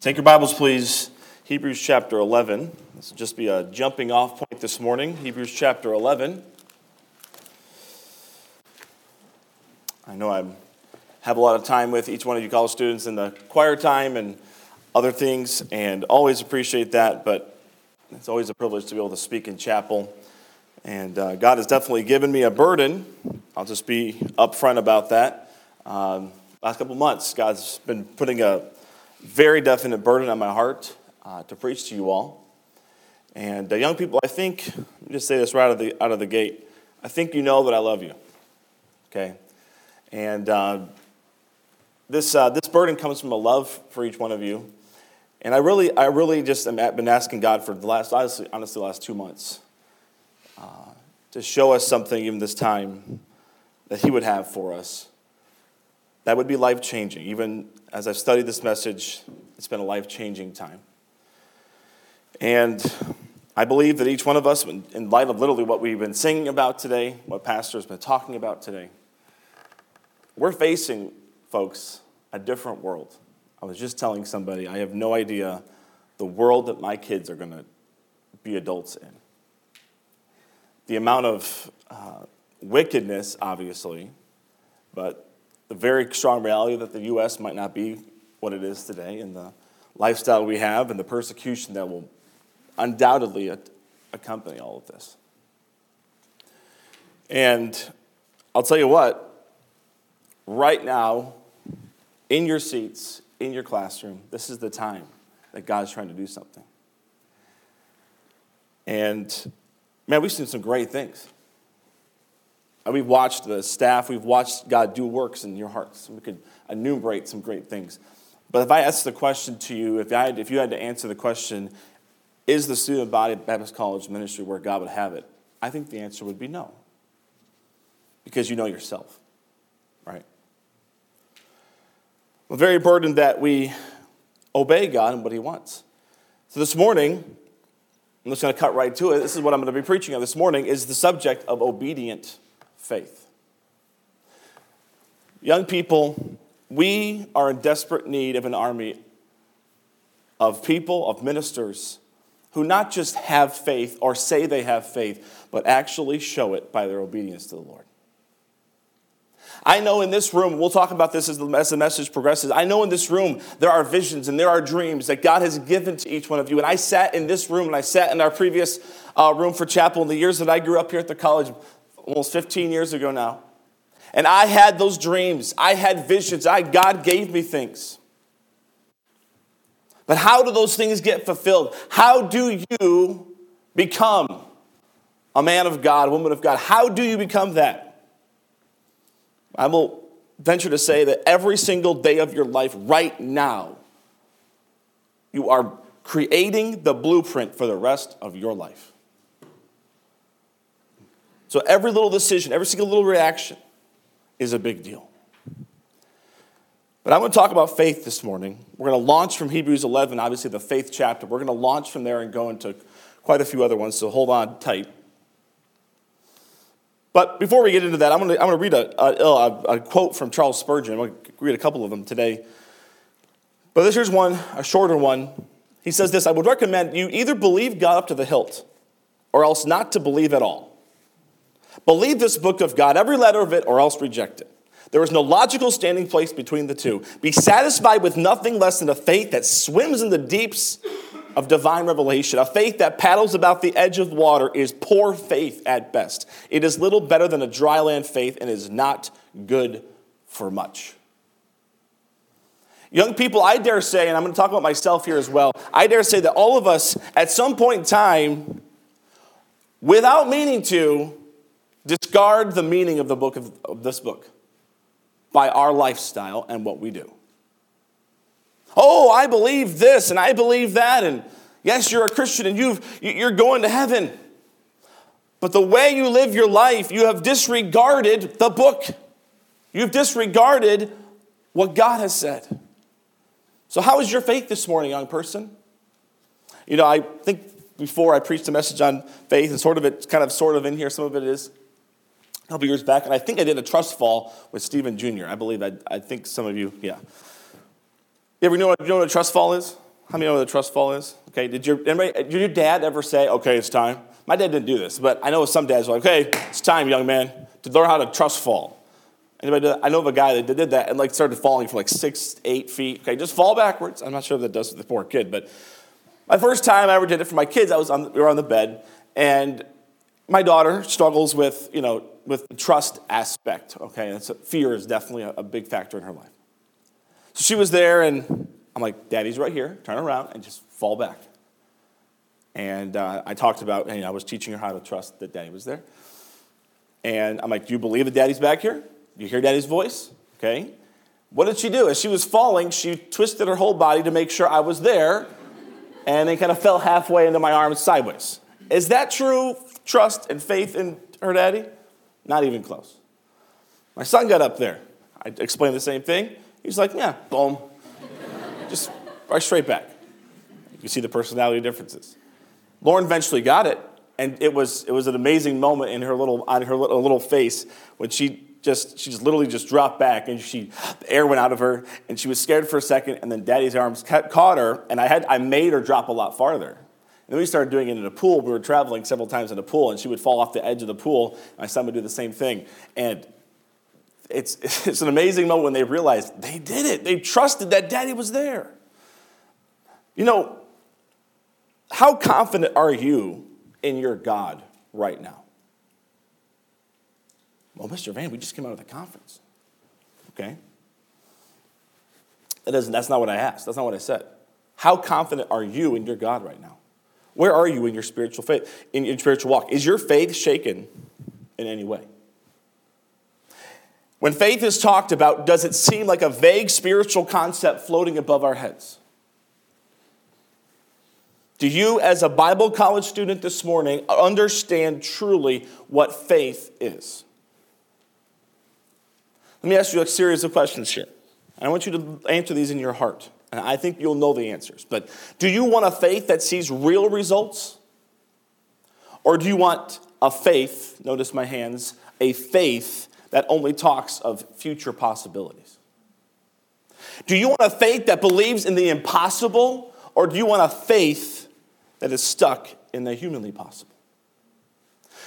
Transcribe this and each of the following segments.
Take your Bibles, please. Hebrews chapter 11. This will just be a jumping off point this morning. Hebrews chapter 11. I know I have a lot of time with each one of you college students in the choir time and other things, and always appreciate that, but it's always a privilege to be able to speak in chapel. And uh, God has definitely given me a burden. I'll just be upfront about that. Um, last couple months, God's been putting a very definite burden on my heart uh, to preach to you all. And uh, young people, I think, let me just say this right out of, the, out of the gate. I think you know that I love you. Okay? And uh, this, uh, this burden comes from a love for each one of you. And I really, I really just have been asking God for the last, honestly, honestly the last two months uh, to show us something even this time that He would have for us that would be life changing. Even as I've studied this message, it's been a life changing time. And I believe that each one of us, in light of literally what we've been singing about today, what Pastor's been talking about today, we're facing, folks, a different world. I was just telling somebody, I have no idea the world that my kids are going to be adults in. The amount of uh, wickedness, obviously, but the very strong reality that the U.S. might not be what it is today, and the lifestyle we have, and the persecution that will undoubtedly accompany all of this. And I'll tell you what, right now, in your seats, in your classroom, this is the time that God's trying to do something. And man, we've seen some great things. And we've watched the staff, we've watched God do works in your hearts. We could enumerate some great things. But if I asked the question to you, if, I had, if you had to answer the question, is the student body at Baptist College ministry where God would have it? I think the answer would be no. Because you know yourself, right? We're very burdened that we obey God and what He wants. So this morning, I'm just going to cut right to it. This is what I'm going to be preaching on this morning is the subject of obedient faith. Young people, we are in desperate need of an army of people, of ministers, who not just have faith or say they have faith, but actually show it by their obedience to the Lord. I know in this room, we'll talk about this as the, as the message progresses. I know in this room there are visions and there are dreams that God has given to each one of you. And I sat in this room and I sat in our previous uh, room for chapel in the years that I grew up here at the college almost 15 years ago now. And I had those dreams. I had visions. I, God gave me things. But how do those things get fulfilled? How do you become a man of God, woman of God? How do you become that? I will venture to say that every single day of your life, right now, you are creating the blueprint for the rest of your life. So every little decision, every single little reaction is a big deal. But I'm going to talk about faith this morning. We're going to launch from Hebrews 11, obviously the faith chapter. We're going to launch from there and go into quite a few other ones, so hold on tight. But before we get into that, I'm going to, I'm going to read a, a, a quote from Charles Spurgeon. I'm going to read a couple of them today. But this here's one, a shorter one. He says this I would recommend you either believe God up to the hilt or else not to believe at all. Believe this book of God, every letter of it, or else reject it. There is no logical standing place between the two. Be satisfied with nothing less than a faith that swims in the deeps of divine revelation. A faith that paddles about the edge of water is poor faith at best. It is little better than a dry land faith and is not good for much. Young people, I dare say, and I'm going to talk about myself here as well, I dare say that all of us at some point in time, without meaning to, discard the meaning of the book of, of this book by our lifestyle and what we do. Oh, I believe this and I believe that, and yes, you're a Christian and you've, you're going to heaven. But the way you live your life, you have disregarded the book. You've disregarded what God has said. So, how is your faith this morning, young person? You know, I think before I preached a message on faith, and sort of it's kind of sort of in here, some of it is a couple years back, and I think I did a trust fall with Stephen Jr. I believe I, I think some of you, yeah. You ever know what, you know what a trust fall is? How many know what a trust fall is? Okay, did your, anybody, did your dad ever say, okay, it's time? My dad didn't do this, but I know some dads were like, okay, it's time, young man, to learn how to trust fall. Anybody? I know of a guy that did that and like started falling for like six, eight feet. Okay, just fall backwards. I'm not sure if that does the poor kid, but my first time I ever did it for my kids, I was on, we were on the bed, and my daughter struggles with, you know, with the trust aspect. Okay, and fear is definitely a, a big factor in her life. So she was there, and I'm like, Daddy's right here. Turn around and just fall back. And uh, I talked about, and I was teaching her how to trust that Daddy was there. And I'm like, Do you believe that Daddy's back here? You hear Daddy's voice? Okay. What did she do? As she was falling, she twisted her whole body to make sure I was there, and then kind of fell halfway into my arms sideways. Is that true trust and faith in her daddy? Not even close. My son got up there. I explained the same thing. He's like, yeah, boom. Just right straight back. You see the personality differences. Lauren eventually got it, and it was, it was an amazing moment in her little, on her little, little face when she just she just literally just dropped back and she the air went out of her and she was scared for a second and then daddy's arms caught her and i had i made her drop a lot farther and then we started doing it in a pool we were traveling several times in a pool and she would fall off the edge of the pool my son would do the same thing and it's, it's an amazing moment when they realized they did it they trusted that daddy was there you know how confident are you in your god right now well, Mr. Van, we just came out of the conference. Okay? That doesn't, that's not what I asked. That's not what I said. How confident are you in your God right now? Where are you in your spiritual faith, in your spiritual walk? Is your faith shaken in any way? When faith is talked about, does it seem like a vague spiritual concept floating above our heads? Do you, as a Bible college student this morning, understand truly what faith is? Let me ask you a series of questions here. I want you to answer these in your heart. And I think you'll know the answers. But do you want a faith that sees real results? Or do you want a faith, notice my hands, a faith that only talks of future possibilities? Do you want a faith that believes in the impossible? Or do you want a faith that is stuck in the humanly possible?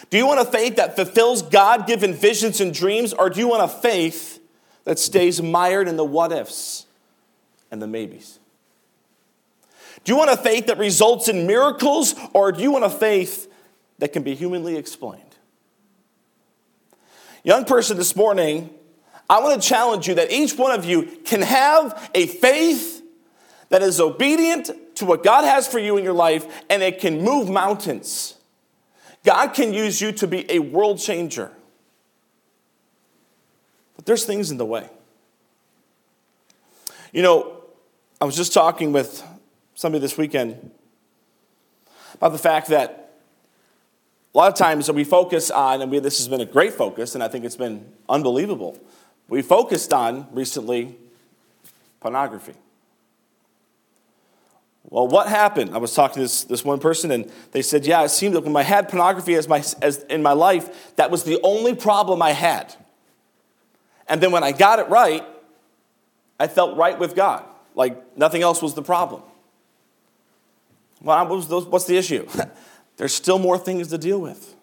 Do you want a faith that fulfills God given visions and dreams, or do you want a faith that stays mired in the what ifs and the maybes? Do you want a faith that results in miracles, or do you want a faith that can be humanly explained? Young person, this morning, I want to challenge you that each one of you can have a faith that is obedient to what God has for you in your life and it can move mountains. God can use you to be a world changer. But there's things in the way. You know, I was just talking with somebody this weekend about the fact that a lot of times we focus on, and we, this has been a great focus, and I think it's been unbelievable. We focused on recently pornography. Well, what happened? I was talking to this, this one person, and they said, Yeah, it seemed like when I had pornography as my, as in my life, that was the only problem I had. And then when I got it right, I felt right with God. Like nothing else was the problem. Well, what's the issue? There's still more things to deal with.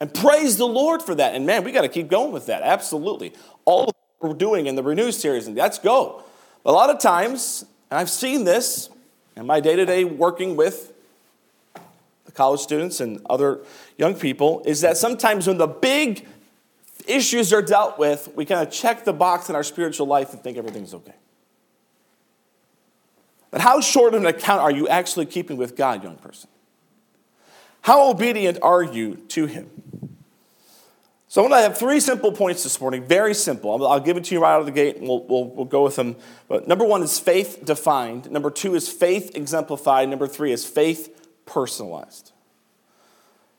And praise the Lord for that. And man, we got to keep going with that. Absolutely. All we're doing in the Renew series, and let's go. But a lot of times, and I've seen this, and my day to day working with the college students and other young people is that sometimes when the big issues are dealt with, we kind of check the box in our spiritual life and think everything's okay. But how short of an account are you actually keeping with God, young person? How obedient are you to Him? So I want to have three simple points this morning, very simple. I'll, give it to you right out of the gate and we'll, we'll, we'll go with them. But number one is faith defined. Number two is faith exemplified. Number three is faith personalized.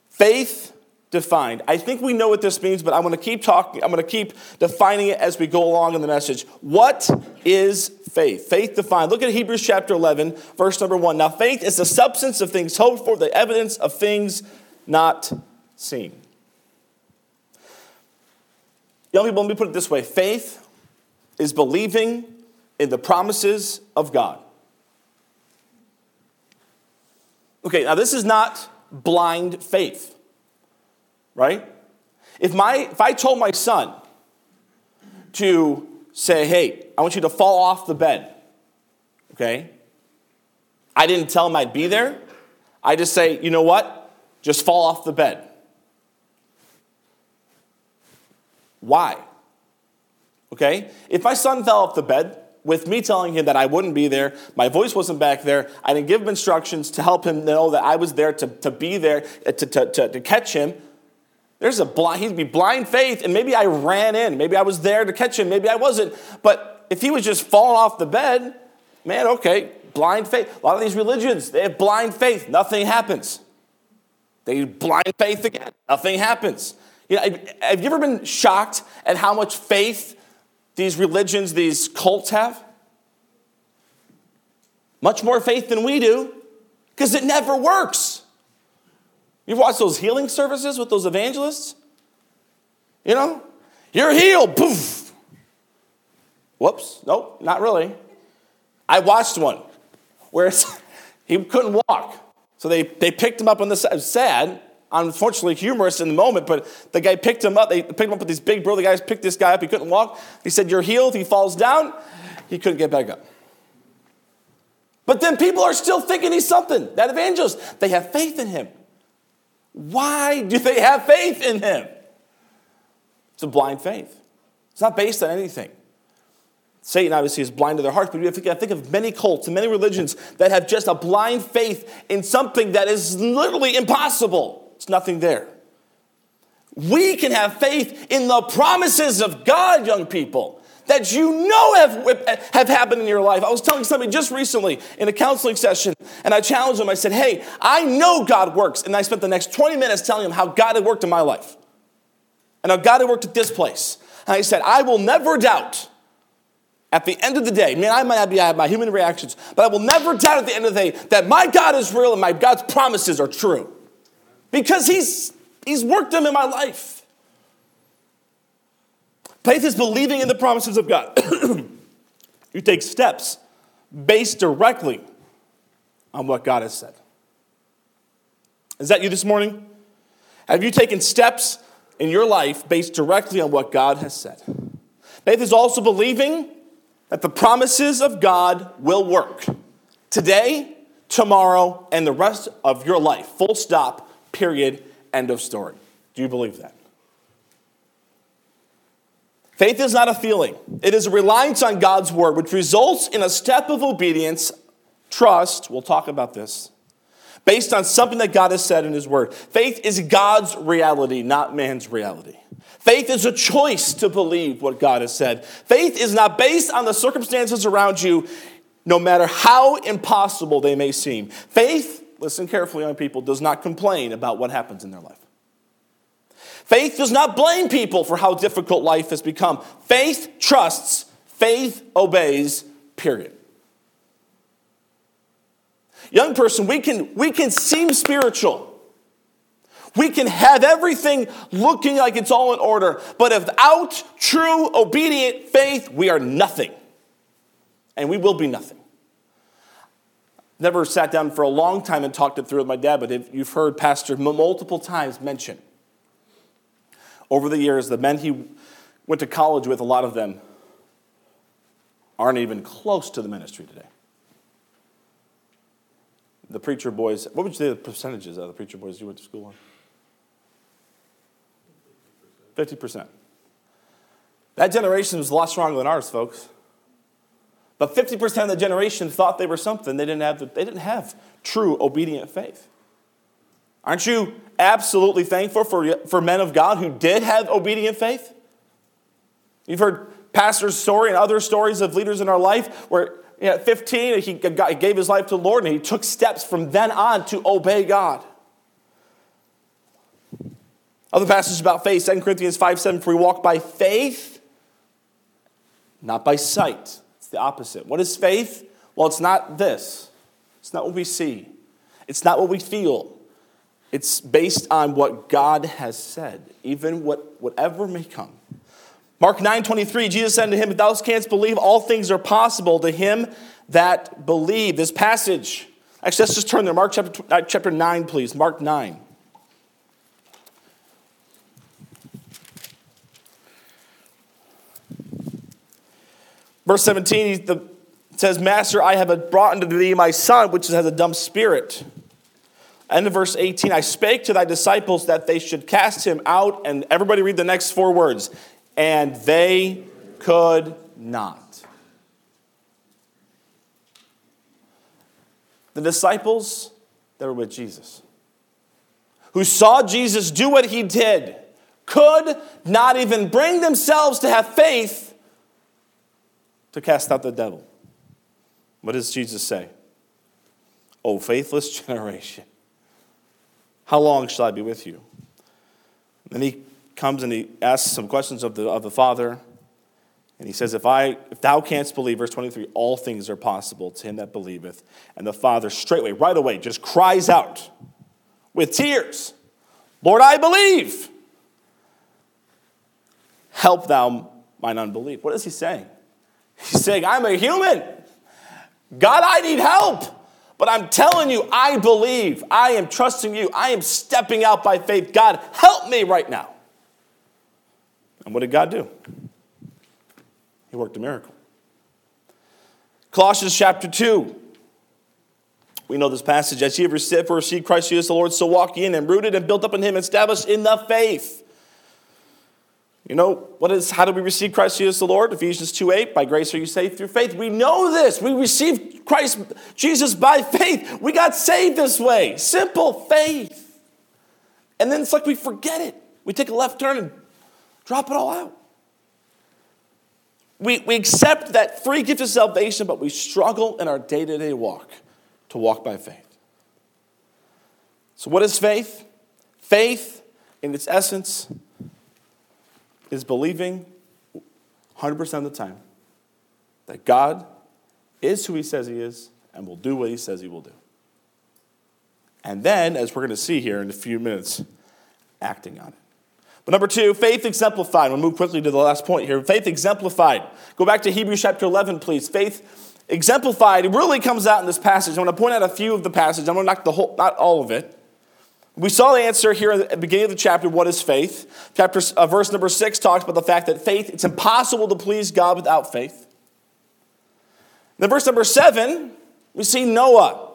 Faith defined. I think we know what this means, but I'm going to keep talking. I'm going to keep defining it as we go along in the message. What is faith? Faith defined. Look at Hebrews chapter 11, verse number 1. Now, faith is the substance of things hoped for, the evidence of things not seen. Young people, let me put it this way faith is believing in the promises of God. Okay, now this is not blind faith, right? If, my, if I told my son to say, hey, I want you to fall off the bed, okay? I didn't tell him I'd be there. I just say, you know what? Just fall off the bed. Why? Okay? If my son fell off the bed with me telling him that I wouldn't be there, my voice wasn't back there, I didn't give him instructions to help him know that I was there to, to be there, uh, to, to, to, to catch him, there's a blind, he'd be blind faith, and maybe I ran in. Maybe I was there to catch him, maybe I wasn't. But if he was just falling off the bed, man, okay, blind faith. A lot of these religions, they have blind faith, nothing happens. They blind faith again, nothing happens. You know, have you ever been shocked at how much faith these religions, these cults have? Much more faith than we do, because it never works. You've watched those healing services with those evangelists? You know? You're healed. Poof. Whoops. Nope, not really. I watched one where he couldn't walk. So they, they picked him up on the side. Sad, unfortunately humorous in the moment, but the guy picked him up. They picked him up with these big brother guys, picked this guy up. He couldn't walk. He said, You're healed. He falls down. He couldn't get back up. But then people are still thinking he's something. That evangelist, they have faith in him. Why do they have faith in him? It's a blind faith. It's not based on anything. Satan obviously is blind to their hearts, but you think, think of many cults and many religions that have just a blind faith in something that is literally impossible. It's nothing there. We can have faith in the promises of God, young people that you know have, have happened in your life. I was telling somebody just recently in a counseling session, and I challenged them. I said, Hey, I know God works. And I spent the next 20 minutes telling him how God had worked in my life and how God had worked at this place. And I said, I will never doubt at the end of the day, man, I might not be, I have my human reactions, but I will never doubt at the end of the day that my God is real and my God's promises are true. Because He's, he's worked them in my life. Faith is believing in the promises of God. you take steps based directly on what God has said. Is that you this morning? Have you taken steps in your life based directly on what God has said? Faith is also believing that the promises of God will work today, tomorrow, and the rest of your life. Full stop, period, end of story. Do you believe that? Faith is not a feeling, it is a reliance on God's word, which results in a step of obedience, trust, we'll talk about this, based on something that God has said in his word. Faith is God's reality, not man's reality. Faith is a choice to believe what God has said. Faith is not based on the circumstances around you, no matter how impossible they may seem. Faith, listen carefully, young people, does not complain about what happens in their life. Faith does not blame people for how difficult life has become. Faith trusts, faith obeys, period. Young person, we can, we can seem spiritual. We can have everything looking like it's all in order, but without true, obedient faith, we are nothing. And we will be nothing. Never sat down for a long time and talked it through with my dad, but you've heard Pastor multiple times mention over the years, the men he went to college with, a lot of them aren't even close to the ministry today. The preacher boys, what would you say the percentages of the preacher boys you went to school with? 50%. That generation was a lot stronger than ours, folks. But 50% of the generation thought they were something. They didn't have, they didn't have true obedient faith. Aren't you absolutely thankful for, for men of God who did have obedient faith? You've heard pastor's story and other stories of leaders in our life where at 15 he gave his life to the Lord and he took steps from then on to obey God. Other passages about faith, 2 Corinthians 5 7, for we walk by faith, not by sight. It's the opposite. What is faith? Well, it's not this. It's not what we see. It's not what we feel. It's based on what God has said, even what, whatever may come. Mark 9 23, Jesus said to him, If thou canst believe, all things are possible to him that believe. This passage, Actually, let's just turn there. Mark chapter, uh, chapter 9, please. Mark 9. Verse 17, the, says, Master, I have brought unto thee my son, which has a dumb spirit. And of verse 18, I spake to thy disciples that they should cast him out. And everybody read the next four words. And they could not. The disciples that were with Jesus, who saw Jesus do what he did, could not even bring themselves to have faith to cast out the devil. What does Jesus say? O faithless generation, how long shall I be with you? And then he comes and he asks some questions of the, of the Father. And he says, if, I, if thou canst believe, verse 23, all things are possible to him that believeth. And the Father straightway, right away, just cries out with tears, Lord, I believe. Help thou mine unbelief. What is he saying? He's saying, I'm a human. God, I need help. But I'm telling you, I believe. I am trusting you. I am stepping out by faith. God, help me right now. And what did God do? He worked a miracle. Colossians chapter 2. We know this passage. As ye have received Christ Jesus the Lord, so walk ye in and rooted and built up in him, established in the faith you know, what is how do we receive Christ Jesus the Lord? Ephesians 2 8, by grace are you saved through faith. We know this. We received Christ Jesus by faith. We got saved this way. Simple faith. And then it's like we forget it. We take a left turn and drop it all out. We, we accept that free gift of salvation, but we struggle in our day to day walk to walk by faith. So, what is faith? Faith, in its essence, is believing 100% of the time that God is who he says he is and will do what he says he will do. And then, as we're going to see here in a few minutes, acting on it. But number two, faith exemplified. We'll move quickly to the last point here. Faith exemplified. Go back to Hebrews chapter 11, please. Faith exemplified. It really comes out in this passage. I'm going to point out a few of the passage. I'm going to knock the whole, not all of it. We saw the answer here at the beginning of the chapter what is faith? Chapter, uh, verse number six talks about the fact that faith, it's impossible to please God without faith. Then, verse number seven, we see Noah,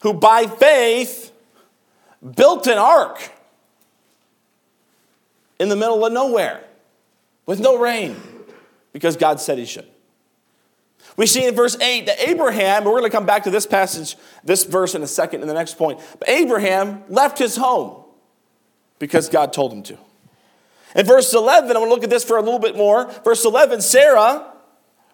who by faith built an ark in the middle of nowhere with no rain because God said he should. We see in verse 8 that Abraham, we're going to come back to this passage, this verse in a second in the next point, but Abraham left his home because God told him to. In verse 11, I'm going to look at this for a little bit more. Verse 11, Sarah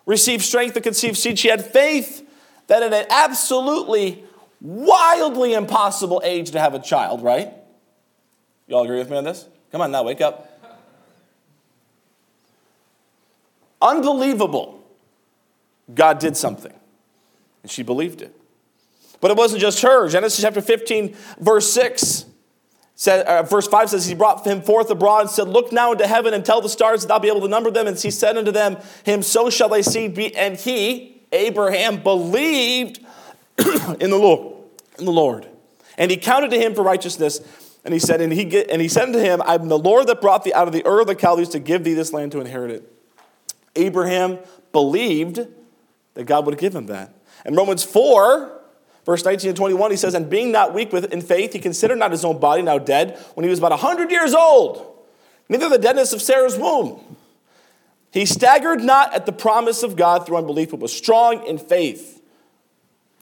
received strength to conceive seed. She had faith that at an absolutely wildly impossible age to have a child, right? You all agree with me on this? Come on now, wake up. Unbelievable God did something. And she believed it. But it wasn't just her. Genesis chapter 15, verse 6. Said, uh, verse 5 says, He brought him forth abroad and said, Look now into heaven and tell the stars that thou be able to number them. And he said unto them, Him so shall they see be. And he, Abraham, believed in the Lord. In the Lord. And he counted to him for righteousness. And he said, and he, get, and he said unto him, I'm the Lord that brought thee out of the Ur of the Chaldees to give thee this land to inherit it. Abraham believed that God would give him that. In Romans 4, verse 19 and 21, he says, And being not weak with, in faith, he considered not his own body now dead when he was about 100 years old, neither the deadness of Sarah's womb. He staggered not at the promise of God through unbelief, but was strong in faith,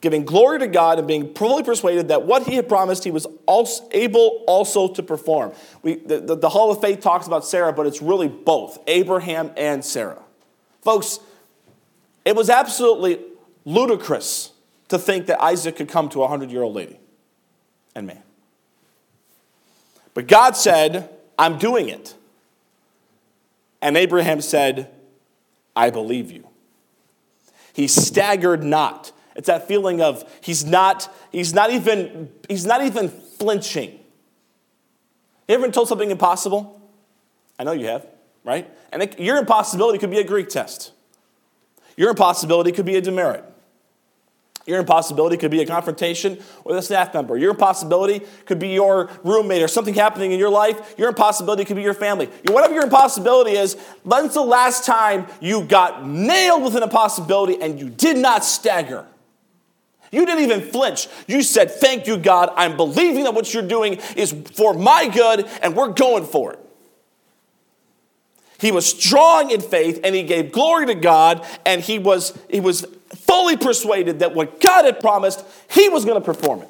giving glory to God and being fully persuaded that what he had promised he was also able also to perform. We, the, the, the Hall of Faith talks about Sarah, but it's really both Abraham and Sarah. Folks, it was absolutely ludicrous to think that Isaac could come to a 100 year old lady and man. But God said, I'm doing it. And Abraham said, I believe you. He staggered not. It's that feeling of he's not, he's not even, he's not even flinching. You ever been told something impossible? I know you have, right? And it, your impossibility could be a Greek test. Your impossibility could be a demerit. Your impossibility could be a confrontation with a staff member. Your impossibility could be your roommate or something happening in your life. Your impossibility could be your family. Whatever your impossibility is, when's the last time you got nailed with an impossibility and you did not stagger? You didn't even flinch. You said, Thank you, God. I'm believing that what you're doing is for my good and we're going for it. He was strong in faith and he gave glory to God and he was, he was fully persuaded that what God had promised, he was going to perform it.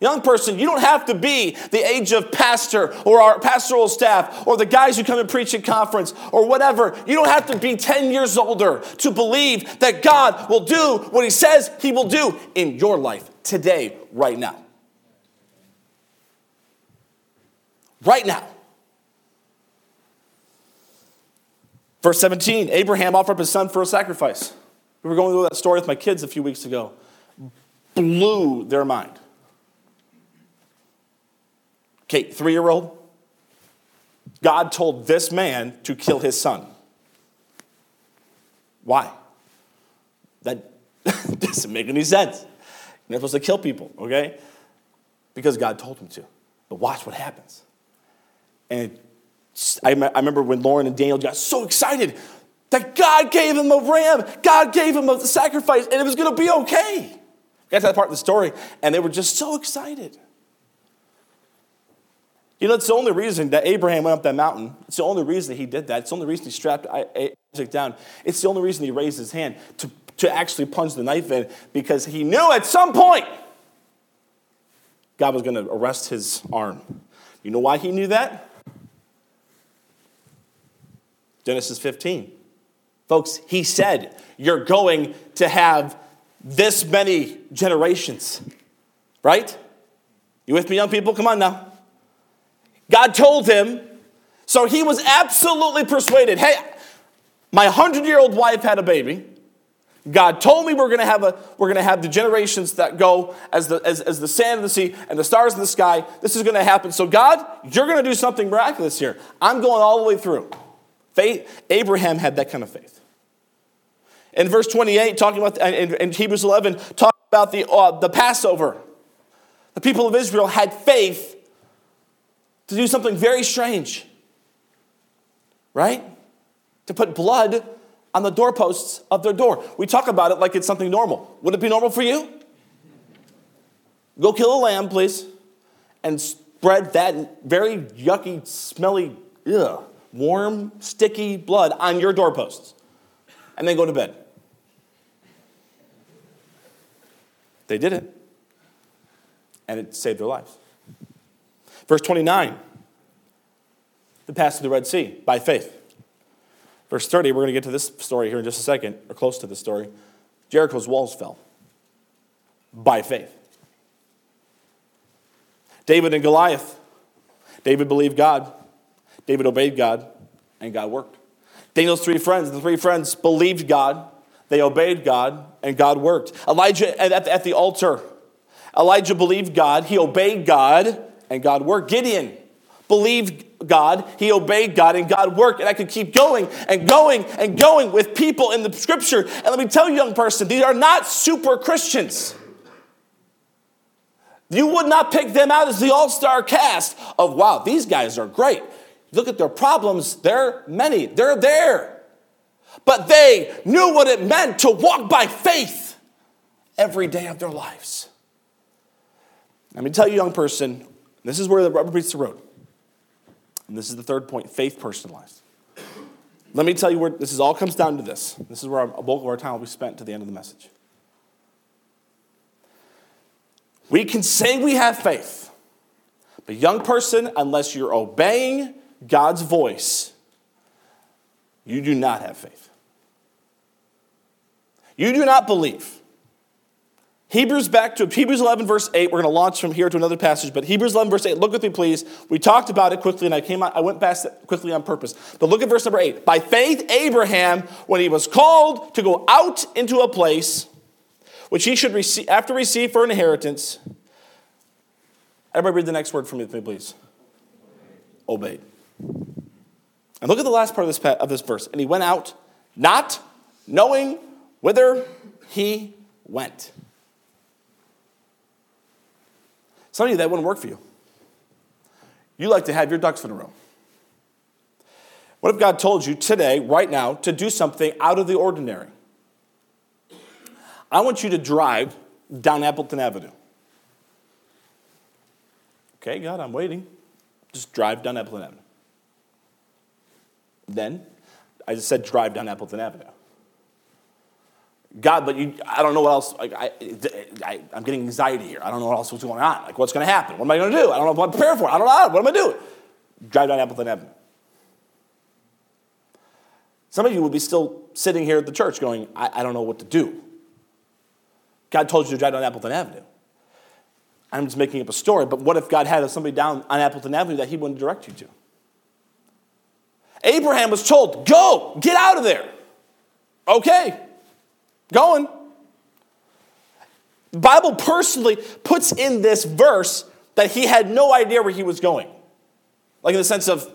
Young person, you don't have to be the age of pastor or our pastoral staff or the guys who come and preach at conference or whatever. You don't have to be 10 years older to believe that God will do what he says he will do in your life today, right now. Right now. Verse 17 Abraham offered up his son for a sacrifice. We were going through that story with my kids a few weeks ago. Blew their mind. Okay, three year old. God told this man to kill his son. Why? That doesn't make any sense. You're not supposed to kill people, okay? Because God told him to. But watch what happens. And I, I remember when Lauren and Daniel got so excited that God gave him a ram, God gave him a sacrifice, and it was going to be okay. Got to that part of the story, and they were just so excited. You know, it's the only reason that Abraham went up that mountain. It's the only reason he did that. It's the only reason he strapped Isaac down. It's the only reason he raised his hand to, to actually plunge the knife in because he knew at some point God was going to arrest his arm. You know why he knew that? Genesis 15. Folks, he said, You're going to have this many generations. Right? You with me, young people? Come on now. God told him, so he was absolutely persuaded. Hey, my 100 year old wife had a baby. God told me we're going to have a we're going to have the generations that go as the as, as the sand of the sea and the stars in the sky. This is going to happen. So God, you're going to do something miraculous here. I'm going all the way through. Faith. Abraham had that kind of faith. In verse 28, talking about in, Hebrews 11, talking about the uh, the Passover. The people of Israel had faith to do something very strange, right? To put blood on the doorposts of their door. We talk about it like it's something normal. Would it be normal for you? Go kill a lamb, please, and spread that very yucky, smelly, ugh, warm, sticky blood on your doorposts, and then go to bed. They did it, and it saved their lives. Verse 29, the pass to the Red Sea by faith. Verse 30, we're going to get to this story here in just a second, or close to this story. Jericho's walls fell by faith. David and Goliath. David believed God. David obeyed God, and God worked. Daniel's three friends, the three friends believed God, they obeyed God, and God worked. Elijah at the altar. Elijah believed God, he obeyed God, and God worked. Gideon believed God, he obeyed God, and God worked. And I could keep going and going and going with people in the scripture. And let me tell you, young person, these are not super Christians. You would not pick them out as the all star cast of, wow, these guys are great. Look at their problems, they're many, they're there. But they knew what it meant to walk by faith every day of their lives. Let me tell you, young person, this is where the rubber meets the road. And this is the third point faith personalized. Let me tell you where this is all comes down to this. This is where a bulk of our time will be spent to the end of the message. We can say we have faith, but young person, unless you're obeying God's voice, you do not have faith. You do not believe. Hebrews back to Hebrews 11, verse 8. We're going to launch from here to another passage, but Hebrews 11, verse 8. Look with me, please. We talked about it quickly, and I came out, I went past it quickly on purpose. But look at verse number 8. By faith, Abraham, when he was called to go out into a place which he should receive after receive for an inheritance. Everybody read the next word for me, please. Obeyed. And look at the last part of this, of this verse. And he went out, not knowing whither he went. Some of you, that wouldn't work for you. You like to have your ducks in a row. What if God told you today, right now, to do something out of the ordinary? I want you to drive down Appleton Avenue. Okay, God, I'm waiting. Just drive down Appleton Avenue. Then, I just said drive down Appleton Avenue. God, but you, I don't know what else. Like, I, I, am getting anxiety here. I don't know what else is going on. Like, what's going to happen? What am I going to do? I don't know what I'm prepared for. I don't know. What am I do. Drive down Appleton Avenue. Some of you will be still sitting here at the church going, I, I don't know what to do. God told you to drive down Appleton Avenue. I'm just making up a story, but what if God had somebody down on Appleton Avenue that he wouldn't direct you to? Abraham was told, Go, get out of there. Okay, going. The Bible personally puts in this verse that he had no idea where he was going. Like in the sense of,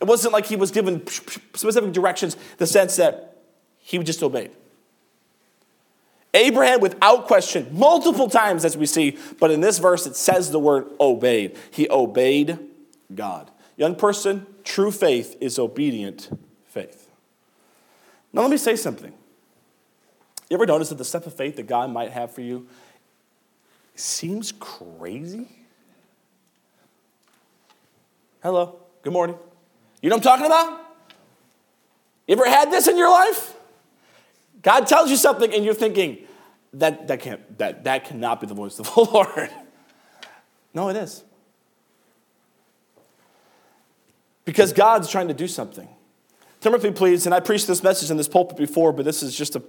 it wasn't like he was given specific directions, the sense that he just obeyed. Abraham, without question, multiple times as we see, but in this verse it says the word obeyed. He obeyed God. Young person, true faith is obedient faith. Now, let me say something. You ever notice that the step of faith that God might have for you seems crazy? Hello, good morning. You know what I'm talking about? You ever had this in your life? God tells you something and you're thinking, that, that, can't, that, that cannot be the voice of the Lord. No, it is. Because God's trying to do something. Timothy, please. And I preached this message in this pulpit before, but this is just a,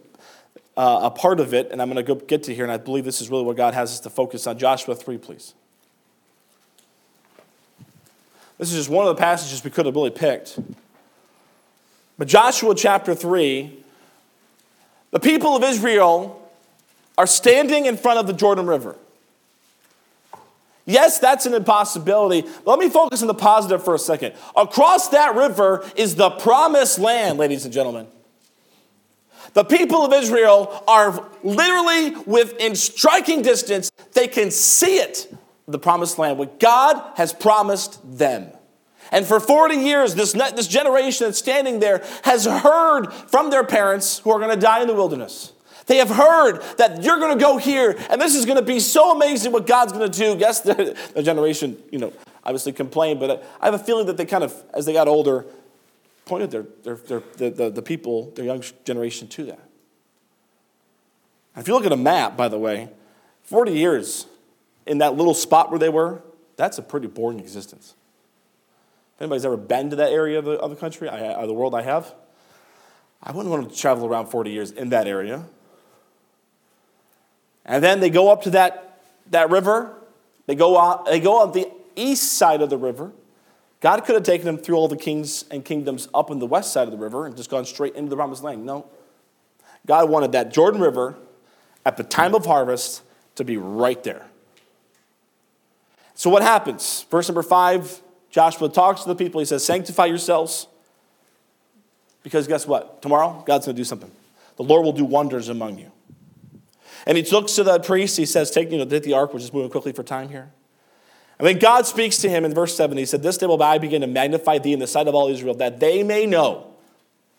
uh, a part of it, and I'm going to go get to here, and I believe this is really what God has us to focus on. Joshua 3, please. This is just one of the passages we could have really picked. But Joshua chapter 3, the people of Israel are standing in front of the Jordan River. Yes, that's an impossibility. Let me focus on the positive for a second. Across that river is the promised land, ladies and gentlemen. The people of Israel are literally within striking distance. They can see it, the promised land, what God has promised them. And for 40 years, this, this generation that's standing there has heard from their parents who are going to die in the wilderness. They have heard that you're going to go here, and this is going to be so amazing what God's going to do. Yes, the, the generation, you know, obviously complained, but I have a feeling that they kind of, as they got older, pointed their, their, their, the, the, the people, their young generation to that. If you look at a map, by the way, 40 years in that little spot where they were, that's a pretty boring existence. If anybody's ever been to that area of the, of the country, I, of the world I have, I wouldn't want to travel around 40 years in that area. And then they go up to that, that river. They go, out, they go on the east side of the river. God could have taken them through all the kings and kingdoms up on the west side of the river and just gone straight into the promised land. No. God wanted that Jordan River at the time of harvest to be right there. So what happens? Verse number five Joshua talks to the people. He says, Sanctify yourselves. Because guess what? Tomorrow, God's going to do something. The Lord will do wonders among you. And he looks to the priest. He says, Take, you know, the ark. We're just moving quickly for time here. And then God speaks to him in verse 7. He said, This day will I begin to magnify thee in the sight of all Israel, that they may know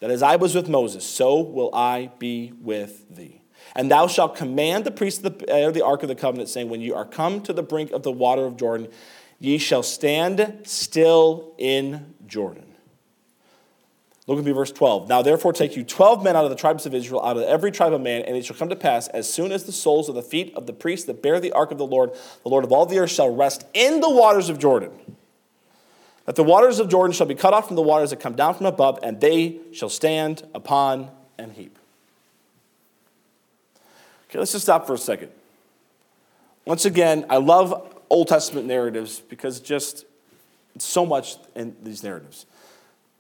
that as I was with Moses, so will I be with thee. And thou shalt command the priests of the, uh, the ark of the covenant, saying, When you are come to the brink of the water of Jordan, ye shall stand still in Jordan. Look at me, verse 12. Now therefore take you 12 men out of the tribes of Israel, out of every tribe of man, and it shall come to pass, as soon as the soles of the feet of the priests that bear the ark of the Lord, the Lord of all the earth, shall rest in the waters of Jordan, that the waters of Jordan shall be cut off from the waters that come down from above, and they shall stand upon an heap. Okay, let's just stop for a second. Once again, I love Old Testament narratives because just so much in these narratives.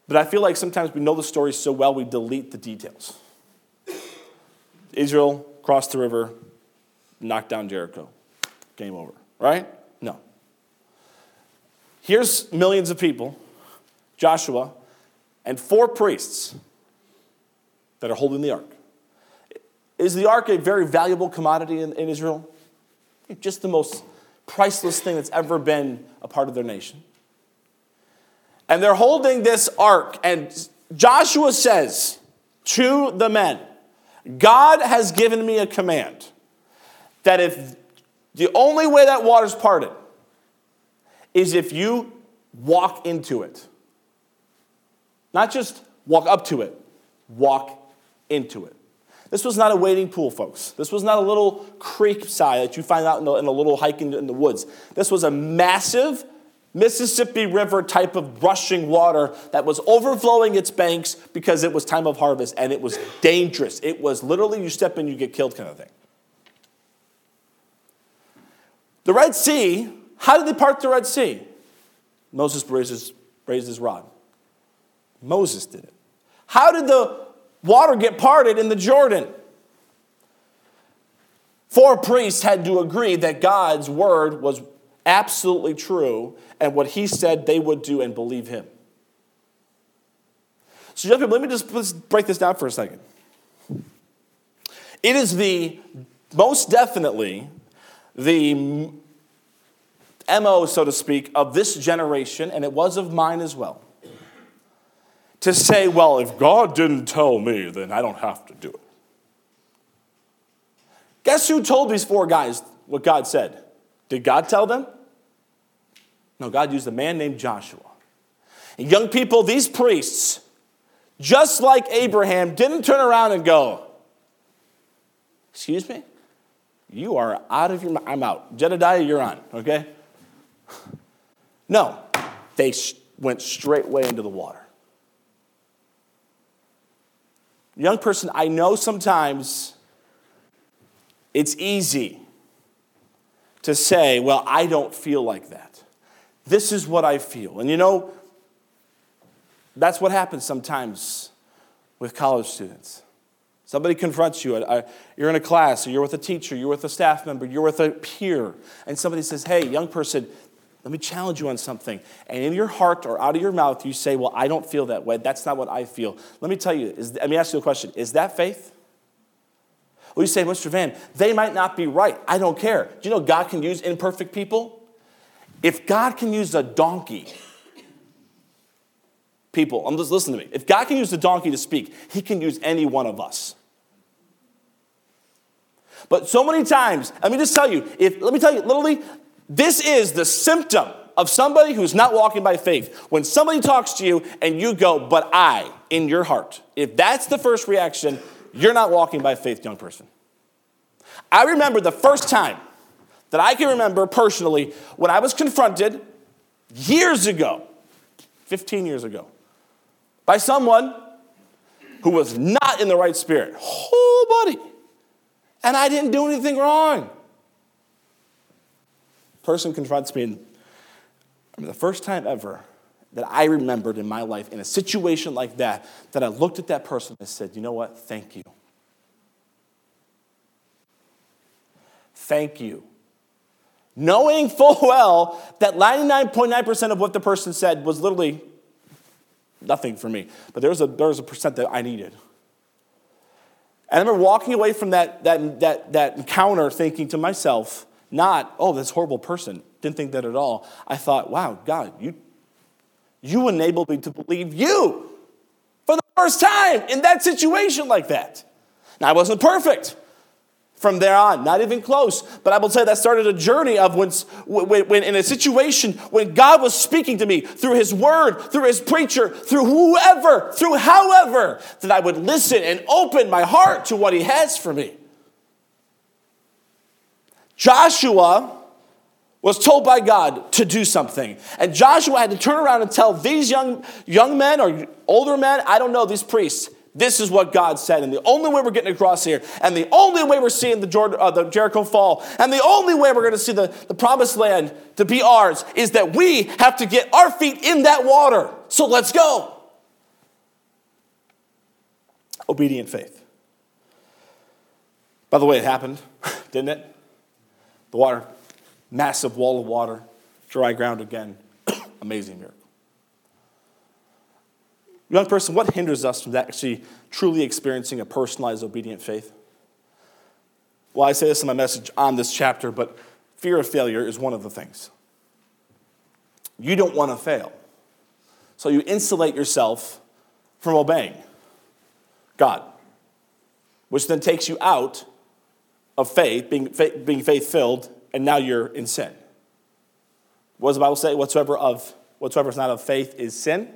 But I feel like sometimes we know the story so well we delete the details. Israel crossed the river, knocked down Jericho. Game over, right? No. Here's millions of people, Joshua, and four priests that are holding the ark. Is the ark a very valuable commodity in, in Israel? Just the most priceless thing that's ever been a part of their nation. And they're holding this ark, and Joshua says to the men, God has given me a command that if the only way that water's parted is if you walk into it. Not just walk up to it, walk into it. This was not a wading pool, folks. This was not a little creek side that you find out in, a little hike in the woods. This was a massive Mississippi River type of rushing water that was overflowing its banks because it was time of harvest and it was dangerous. It was literally you step in, you get killed kind of thing. The Red Sea, how did they part the Red Sea? Moses raised his, raised his rod. Moses did it. How did the water get parted in the Jordan? Four priests had to agree that God's word was absolutely true and what he said they would do and believe him. So, young people, let me just break this down for a second. It is the most definitely the MO, so to speak, of this generation, and it was of mine as well, to say, well, if God didn't tell me, then I don't have to do it. Guess who told these four guys what God said? Did God tell them? No, God used a man named Joshua. And young people, these priests, just like Abraham, didn't turn around and go, Excuse me? You are out of your mind. I'm out. Jedediah, you're on, okay? No, they went straight way into the water. Young person, I know sometimes it's easy to say, well, I don't feel like that. This is what I feel. And you know, that's what happens sometimes with college students. Somebody confronts you, uh, you're in a class, or you're with a teacher, you're with a staff member, you're with a peer, and somebody says, Hey, young person, let me challenge you on something. And in your heart or out of your mouth, you say, Well, I don't feel that way. That's not what I feel. Let me tell you, is, let me ask you a question Is that faith? Well, you say, Mr. Van, they might not be right. I don't care. Do you know God can use imperfect people? If God can use a donkey, people, I'm just listening to me. If God can use a donkey to speak, He can use any one of us. But so many times, let me just tell you, if let me tell you, literally, this is the symptom of somebody who's not walking by faith. When somebody talks to you and you go, but I, in your heart, if that's the first reaction, you're not walking by faith, young person. I remember the first time that I can remember personally when I was confronted years ago, 15 years ago, by someone who was not in the right spirit. Oh, buddy. And I didn't do anything wrong. Person confronts me, and I mean, the first time ever that I remembered in my life in a situation like that, that I looked at that person and said, You know what? Thank you. Thank you knowing full well that 99.9% of what the person said was literally nothing for me. But there was a, there was a percent that I needed. And I remember walking away from that, that, that, that encounter thinking to myself, not, oh, this horrible person. Didn't think that at all. I thought, wow, God, you, you enabled me to believe you for the first time in that situation like that. Now, I wasn't perfect from there on, not even close. But I will say that started a journey of when, when, when, in a situation when God was speaking to me through His Word, through His preacher, through whoever, through however, that I would listen and open my heart to what He has for me. Joshua was told by God to do something. And Joshua had to turn around and tell these young, young men or older men, I don't know, these priests, this is what God said. And the only way we're getting across here, and the only way we're seeing the, Jordan, uh, the Jericho fall, and the only way we're going to see the, the promised land to be ours is that we have to get our feet in that water. So let's go. Obedient faith. By the way, it happened, didn't it? The water, massive wall of water, dry ground again. Amazing miracle. Young person, what hinders us from actually truly experiencing a personalized, obedient faith? Well, I say this in my message on this chapter, but fear of failure is one of the things. You don't want to fail. So you insulate yourself from obeying God, which then takes you out of faith, being, being faith filled, and now you're in sin. What does the Bible say? Whatsoever of whatsoever is not of faith is sin.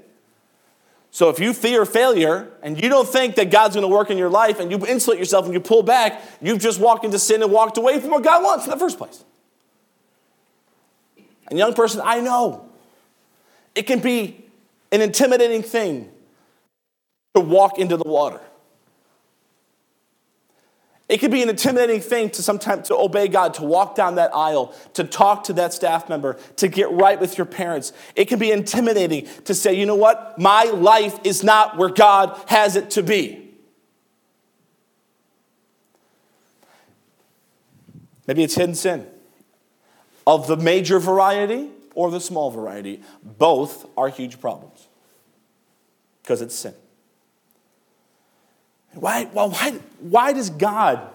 So if you fear failure and you don't think that God's going to work in your life and you insulate yourself and you pull back, you've just walked into sin and walked away from what God wants in the first place. And young person, I know it can be an intimidating thing to walk into the water. It can be an intimidating thing to sometimes to obey God, to walk down that aisle, to talk to that staff member, to get right with your parents. It can be intimidating to say, you know what? My life is not where God has it to be. Maybe it's hidden sin. Of the major variety or the small variety, both are huge problems because it's sin. Why, well, why, why does God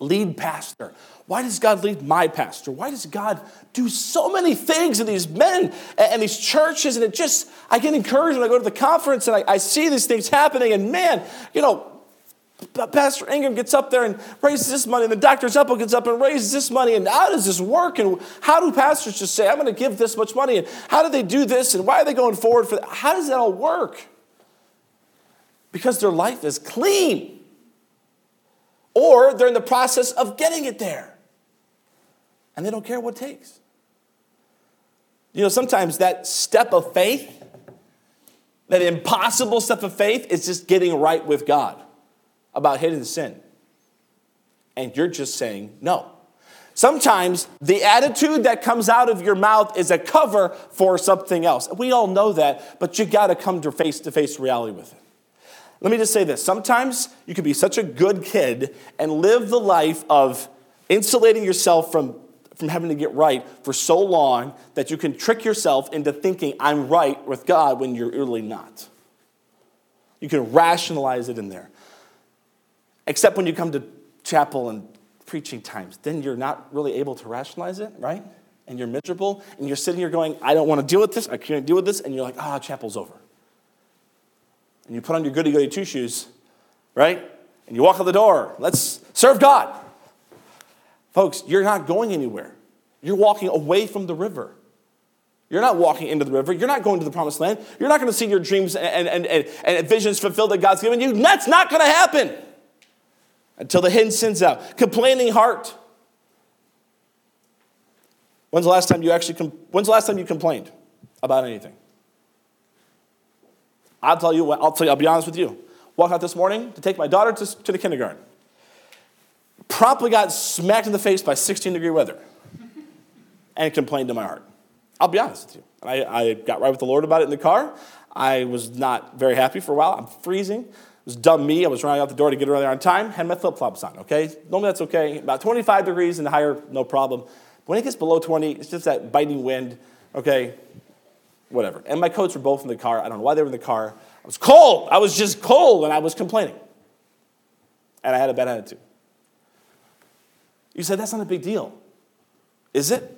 lead pastor? Why does God lead my pastor? Why does God do so many things in these men and these churches? And it just, I get encouraged when I go to the conference and I, I see these things happening. And man, you know, Pastor Ingram gets up there and raises this money, and the Dr. Zeppel gets up and raises this money. And how does this work? And how do pastors just say, I'm going to give this much money? And how do they do this? And why are they going forward for that? How does that all work? Because their life is clean. Or they're in the process of getting it there. And they don't care what it takes. You know, sometimes that step of faith, that impossible step of faith, is just getting right with God about hidden sin. And you're just saying no. Sometimes the attitude that comes out of your mouth is a cover for something else. We all know that, but you got to come to face to face reality with it. Let me just say this. Sometimes you can be such a good kid and live the life of insulating yourself from, from having to get right for so long that you can trick yourself into thinking, I'm right with God when you're really not. You can rationalize it in there. Except when you come to chapel and preaching times, then you're not really able to rationalize it, right? And you're miserable, and you're sitting here going, I don't want to deal with this, I can't deal with this, and you're like, ah, oh, chapel's over and you put on your goody goody two shoes, right? And you walk out the door. Let's serve God. Folks, you're not going anywhere. You're walking away from the river. You're not walking into the river. You're not going to the promised land. You're not going to see your dreams and, and, and, and visions fulfilled that God's given you. That's not going to happen until the hidden sin's out. Complaining heart. When's the last time you actually, when's the last time you complained about anything? I'll tell you what, I'll tell you, I'll be honest with you. Walked out this morning to take my daughter to, to the kindergarten. Promptly got smacked in the face by 16 degree weather and complained to my heart. I'll be honest with you. I, I got right with the Lord about it in the car. I was not very happy for a while. I'm freezing. It was dumb me. I was running out the door to get her there on time. Had my flip flops on, okay? Normally that's okay. About 25 degrees and higher, no problem. But When it gets below 20, it's just that biting wind, okay? Whatever. And my coats were both in the car. I don't know why they were in the car. I was cold. I was just cold and I was complaining. And I had a bad attitude. You said that's not a big deal. Is it?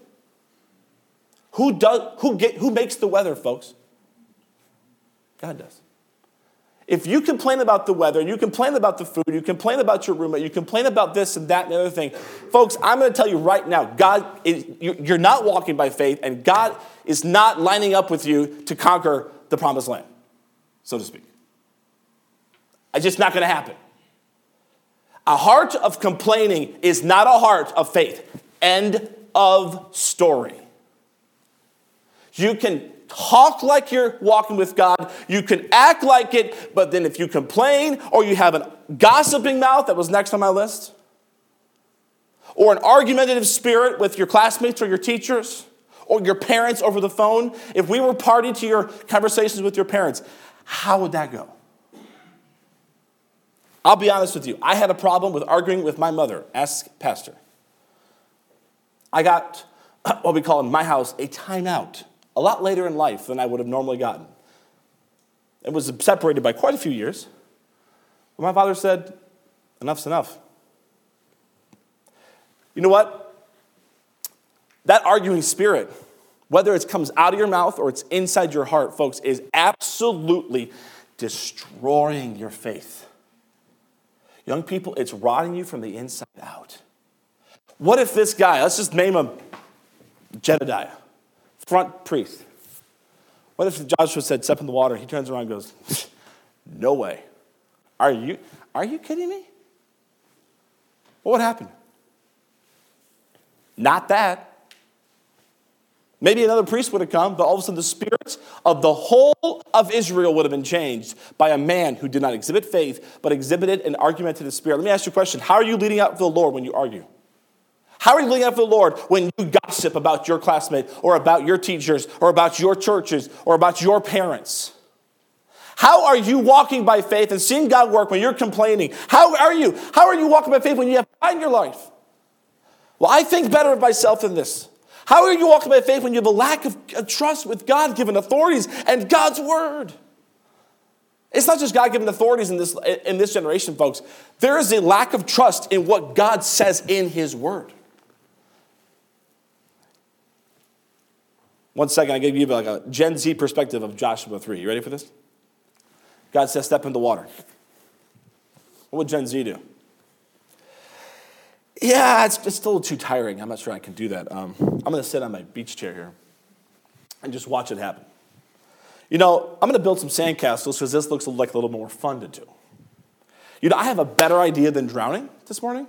Who does who get who makes the weather, folks? God does. If you complain about the weather, you complain about the food, you complain about your roommate, you complain about this and that and the other thing, folks, I'm going to tell you right now, God, is, you're not walking by faith, and God is not lining up with you to conquer the promised land, so to speak. It's just not going to happen. A heart of complaining is not a heart of faith. End of story. You can talk like you're walking with God. You can act like it, but then if you complain or you have a gossiping mouth, that was next on my list, or an argumentative spirit with your classmates or your teachers or your parents over the phone, if we were party to your conversations with your parents, how would that go? I'll be honest with you. I had a problem with arguing with my mother. Ask Pastor. I got what we call in my house a timeout a lot later in life than I would have normally gotten. It was separated by quite a few years. But my father said, Enough's enough. You know what? That arguing spirit, whether it comes out of your mouth or it's inside your heart, folks, is absolutely destroying your faith. Young people, it's rotting you from the inside out. What if this guy, let's just name him Jedediah, front priest. What if Joshua said, step in the water? He turns around and goes, no way. Are you, are you kidding me? What would happen? Not that. Maybe another priest would have come, but all of a sudden the spirits of the whole of Israel would have been changed by a man who did not exhibit faith, but exhibited an argumentative spirit. Let me ask you a question How are you leading up for the Lord when you argue? How are you leading up for the Lord when you gossip about your classmate or about your teachers or about your churches or about your parents? How are you walking by faith and seeing God work when you're complaining? How are you? How are you walking by faith when you have pride in your life? Well, I think better of myself than this. How are you walking by faith when you have a lack of, trust with God given authorities and God's word? It's not just God given authorities in this, in this generation, folks. There is a lack of trust in what God says in His word. One second, I give you like a Gen Z perspective of Joshua 3. You ready for this? God says, step in the water. What would Gen Z do? Yeah, it's, it's still too tiring. I'm not sure I can do that. Um, I'm going to sit on my beach chair here and just watch it happen. You know, I'm going to build some sandcastles because this looks like a little more fun to do. You know, I have a better idea than drowning this morning.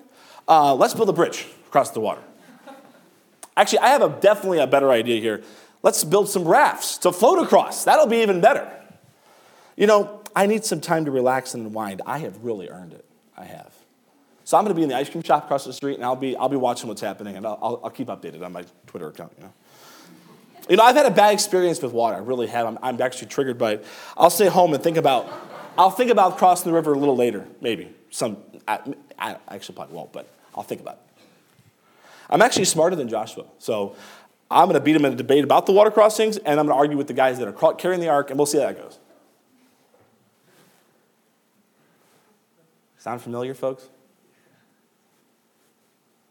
Uh, let's build a bridge across the water. Actually, I have a, definitely a better idea here. Let's build some rafts to float across. That'll be even better. You know, I need some time to relax and unwind. I have really earned it. I have. So I'm going to be in the ice cream shop across the street, and I'll be, I'll be watching what's happening, and I'll, I'll, keep updated on my Twitter account. You know? you know, I've had a bad experience with water. I really have. I'm, I'm actually triggered by it. I'll stay home and think about, I'll think about crossing the river a little later, maybe. Some, I, I actually probably won't, but I'll think about it. I'm actually smarter than Joshua, so I'm going to beat him in a debate about the water crossings, and I'm going to argue with the guys that are carrying the ark, and we'll see how that goes. Sound familiar, folks?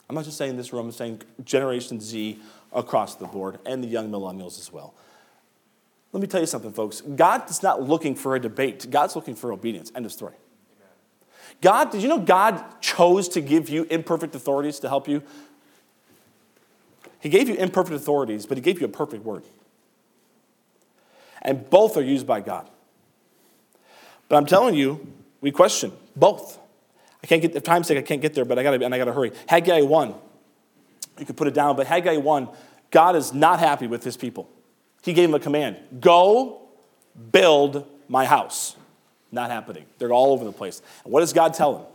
I'm not just saying this room, I'm saying Generation Z across the board and the young millennials as well. Let me tell you something, folks. God is not looking for a debate, God's looking for obedience. End of story. God, did you know God chose to give you imperfect authorities to help you? He gave you imperfect authorities, but He gave you a perfect word. And both are used by God. But I'm telling you, we question both. I can't get, the time's sake, I can't get there, but I gotta, and I gotta hurry. Haggai 1, you can put it down, but Haggai 1, God is not happy with his people. He gave him a command go build my house. Not happening. They're all over the place. And what does God tell him?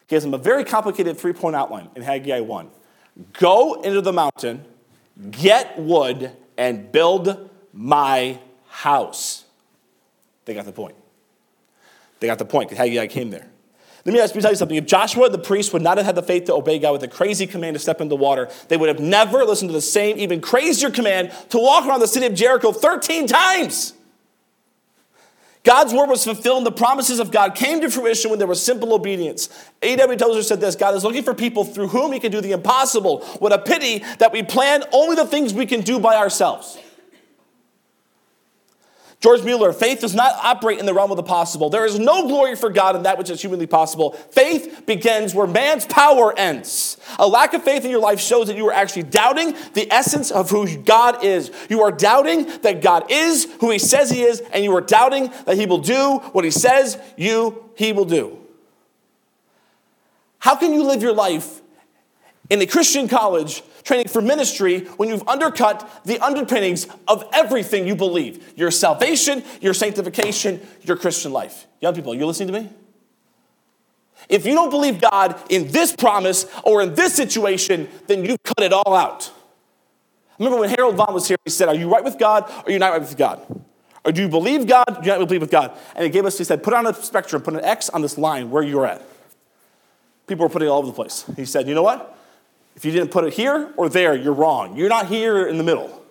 He gives him a very complicated three point outline in Haggai 1. Go into the mountain, get wood, and build my house. They got the point. They got the point because Haggai came there. Let me ask you tell you something. If Joshua the priest would not have had the faith to obey God with a crazy command to step into the water, they would have never listened to the same, even crazier command to walk around the city of Jericho 13 times. God's word was fulfilled, and the promises of God came to fruition when there was simple obedience. A.W. Tozer said this God is looking for people through whom he can do the impossible. What a pity that we plan only the things we can do by ourselves. George Mueller, faith does not operate in the realm of the possible. There is no glory for God in that which is humanly possible. Faith begins where man's power ends. A lack of faith in your life shows that you are actually doubting the essence of who God is. You are doubting that God is who he says he is, and you are doubting that he will do what he says you he will do. How can you live your life in a Christian college training for ministry when you've undercut the underpinnings of everything you believe your salvation, your sanctification, your Christian life. Young people, you listening to me? If you don't believe God in this promise or in this situation, then you've cut it all out. Remember when Harold Vaughn was here, he said, Are you right with God or are you not right with God? Or do you believe God? Do you not believe with God? And he gave us, he said, put on a spectrum, put an X on this line where you're at. People were putting it all over the place. He said, You know what? If you didn't put it here or there, you're wrong. You're not here in the middle.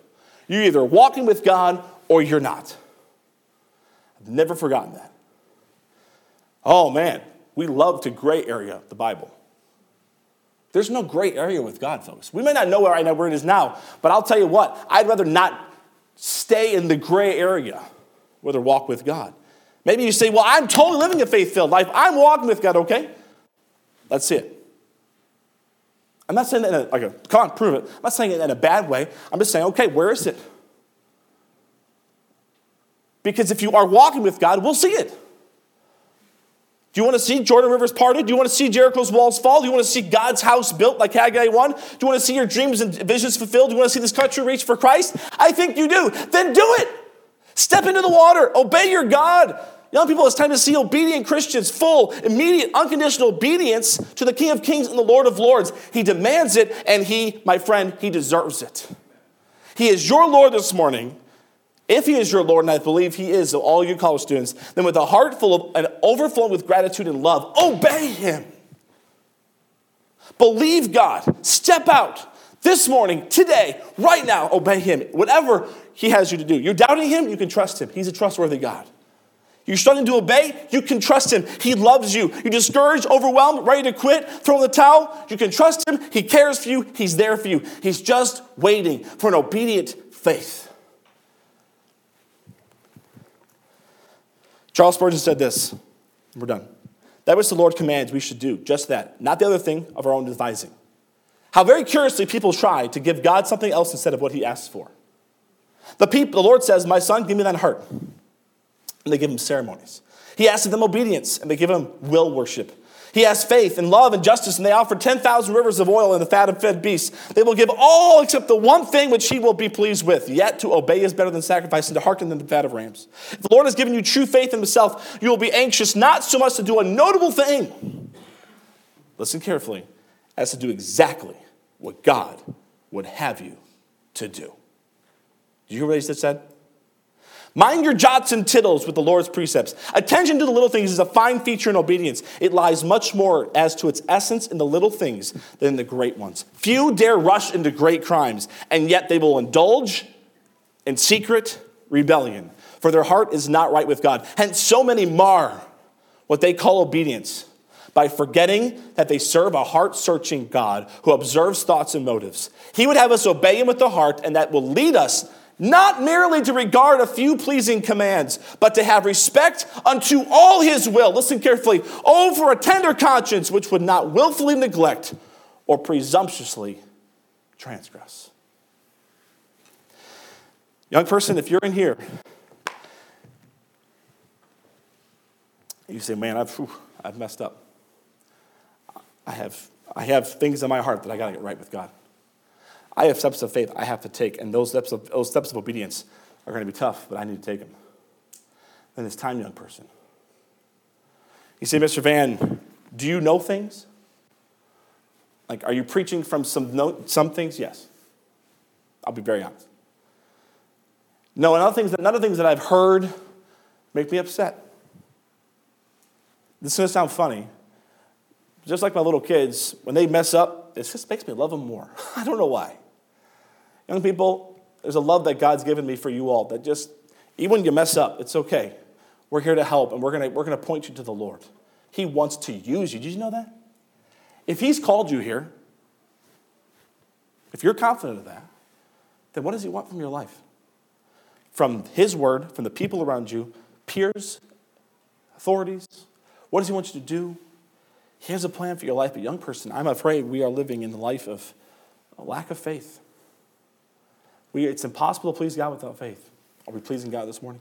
You're either walking with God or you're not. I've never forgotten that. Oh man, we love to gray area the Bible. There's no gray area with God, folks. We may not know where right now where it is now, but I'll tell you what, I'd rather not stay in the gray area, whether walk with God. Maybe you say, Well, I'm totally living a faith filled life. I'm walking with God, okay? Let's see it. I'm not saying that in a, like a, come on, prove it. I'm not saying it in a bad way. I'm just saying, okay, where is it? Because if you are walking with God, we'll see it. Do you want to see Jordan Rivers parted? Do you want to see Jericho's walls fall? Do you want to see God's house built like Haggai 1? Do you want to see your dreams and visions fulfilled? Do you want to see this country reach for Christ? I think you do. Then do it. Step into the water. Obey your God. Young people, it's time to see obedient Christians, full, immediate, unconditional obedience to the King of Kings and the Lord of Lords. He demands it, and he, my friend, he deserves it. He is your Lord this morning. If he is your Lord, and I believe he is, so all you college students, then with a heart full of and overflowing with gratitude and love, obey him. Believe God. Step out this morning, today, right now, obey him. Whatever he has you to do. You're doubting him, you can trust him. He's a trustworthy God. You're starting to obey, you can trust him. He loves you. You're discouraged, overwhelmed, ready to quit, throw the towel, you can trust him. He cares for you, he's there for you. He's just waiting for an obedient faith. Charles Spurgeon said this. We're done. That which the Lord commands, we should do just that, not the other thing of our own devising. How very curiously people try to give God something else instead of what he asks for. The, people, the Lord says, My son, give me that heart. And they give him ceremonies. He asks of them obedience, and they give him will worship. He asks faith and love and justice, and they offer 10,000 rivers of oil and the fat of fed beasts. They will give all except the one thing which he will be pleased with. Yet to obey is better than sacrifice, and to hearken than the fat of rams. If the Lord has given you true faith in himself, you will be anxious not so much to do a notable thing, listen carefully, as to do exactly what God would have you to do. Do you hear what he said? Mind your jots and tittles with the Lord's precepts. Attention to the little things is a fine feature in obedience. It lies much more as to its essence in the little things than in the great ones. Few dare rush into great crimes, and yet they will indulge in secret rebellion, for their heart is not right with God. Hence, so many mar what they call obedience by forgetting that they serve a heart searching God who observes thoughts and motives. He would have us obey Him with the heart, and that will lead us not merely to regard a few pleasing commands, but to have respect unto all his will. Listen carefully. Over a tender conscience, which would not willfully neglect or presumptuously transgress. Young person, if you're in here, you say, Man, I've, whew, I've messed up. I have, I have things in my heart that I got to get right with God. I have steps of faith I have to take, and those steps of, those steps of obedience are going to be tough, but I need to take them. Then it's time, young person. You say, Mr. Van, do you know things? Like, are you preaching from some, no, some things? Yes. I'll be very honest. No, and other things, that, other things that I've heard make me upset. This is going to sound funny. Just like my little kids, when they mess up, it just makes me love them more. I don't know why. Young people, there's a love that God's given me for you all that just, even when you mess up, it's okay. We're here to help and we're going we're going to point you to the Lord. He wants to use you. Did you know that? If He's called you here, if you're confident of that, then what does He want from your life? From His word, from the people around you, peers, authorities, what does He want you to do? He has a plan for your life, but young person, I'm afraid we are living in the life of a lack of faith. We, it's impossible to please God without faith. Are we pleasing God this morning?